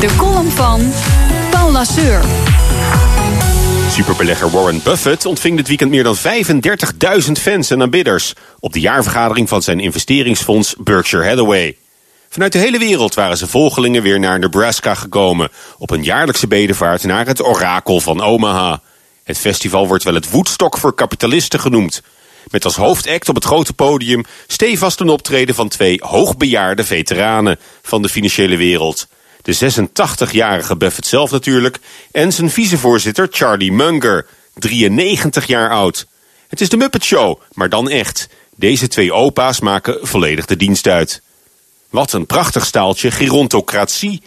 De column van Paul Lasseur. Superbelegger Warren Buffett ontving dit weekend meer dan 35.000 fans en aanbidders op de jaarvergadering van zijn investeringsfonds Berkshire Hathaway. Vanuit de hele wereld waren zijn volgelingen weer naar Nebraska gekomen op een jaarlijkse bedevaart naar het orakel van Omaha. Het festival wordt wel het Woodstock voor kapitalisten genoemd. Met als hoofdact op het grote podium stevast een optreden van twee hoogbejaarde veteranen van de financiële wereld. De 86-jarige Buffett zelf natuurlijk en zijn vicevoorzitter Charlie Munger, 93 jaar oud. Het is de Muppet Show, maar dan echt. Deze twee opa's maken volledig de dienst uit. Wat een prachtig staaltje gerontocratie.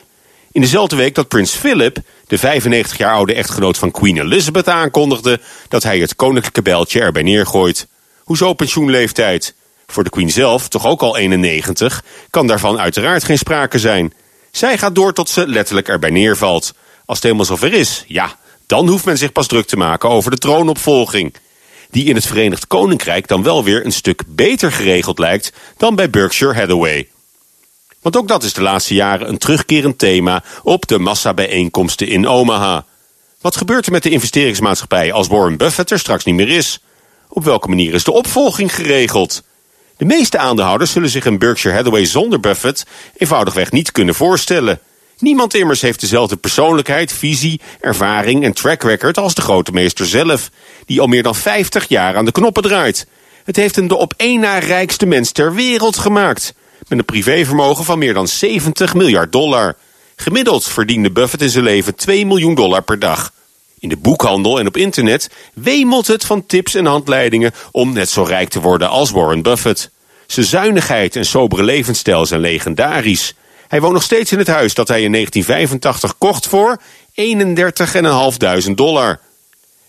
In dezelfde week dat prins Philip, de 95 jaar oude echtgenoot van Queen Elizabeth, aankondigde dat hij het koninklijke bijltje erbij neergooit. Hoezo pensioenleeftijd? Voor de Queen zelf, toch ook al 91, kan daarvan uiteraard geen sprake zijn. Zij gaat door tot ze letterlijk erbij neervalt. Als het helemaal zover is, ja, dan hoeft men zich pas druk te maken over de troonopvolging. Die in het Verenigd Koninkrijk dan wel weer een stuk beter geregeld lijkt dan bij Berkshire Hathaway. Want ook dat is de laatste jaren een terugkerend thema op de massabijeenkomsten in Omaha. Wat gebeurt er met de investeringsmaatschappij als Warren Buffett er straks niet meer is? Op welke manier is de opvolging geregeld? De meeste aandeelhouders zullen zich een Berkshire Hathaway zonder Buffett eenvoudigweg niet kunnen voorstellen. Niemand immers heeft dezelfde persoonlijkheid, visie, ervaring en track record als de grote meester zelf, die al meer dan 50 jaar aan de knoppen draait. Het heeft hem de op één na rijkste mens ter wereld gemaakt, met een privévermogen van meer dan 70 miljard dollar. Gemiddeld verdiende Buffett in zijn leven 2 miljoen dollar per dag. In de boekhandel en op internet wemelt het van tips en handleidingen om net zo rijk te worden als Warren Buffett. Zijn zuinigheid en sobere levensstijl zijn legendarisch. Hij woont nog steeds in het huis dat hij in 1985 kocht voor 31.500 dollar.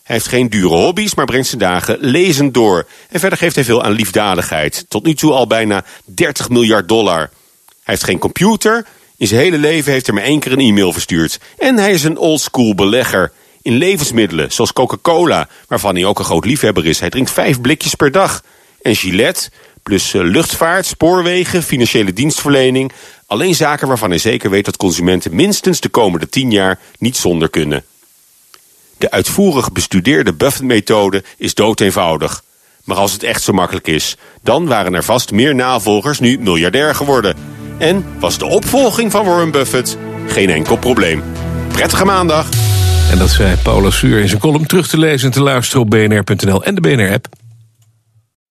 Hij heeft geen dure hobby's, maar brengt zijn dagen lezend door. En verder geeft hij veel aan liefdadigheid. Tot nu toe al bijna 30 miljard dollar. Hij heeft geen computer. In zijn hele leven heeft hij maar één keer een e-mail verstuurd. En hij is een oldschool belegger in levensmiddelen, zoals Coca-Cola, waarvan hij ook een groot liefhebber is. Hij drinkt vijf blikjes per dag. En Gillette, plus eh, luchtvaart, spoorwegen, financiële dienstverlening. Alleen zaken waarvan hij zeker weet dat consumenten minstens de komende tien jaar niet zonder kunnen. De uitvoerig bestudeerde Buffett-methode is doodeenvoudig. Maar als het echt zo makkelijk is, dan waren er vast meer navolgers nu miljardair geworden. En was de opvolging van Warren Buffett geen enkel probleem. Prettige maandag! En dat zei Paula Suur in zijn column terug te lezen en te luisteren op bnr.nl en de BNR-app.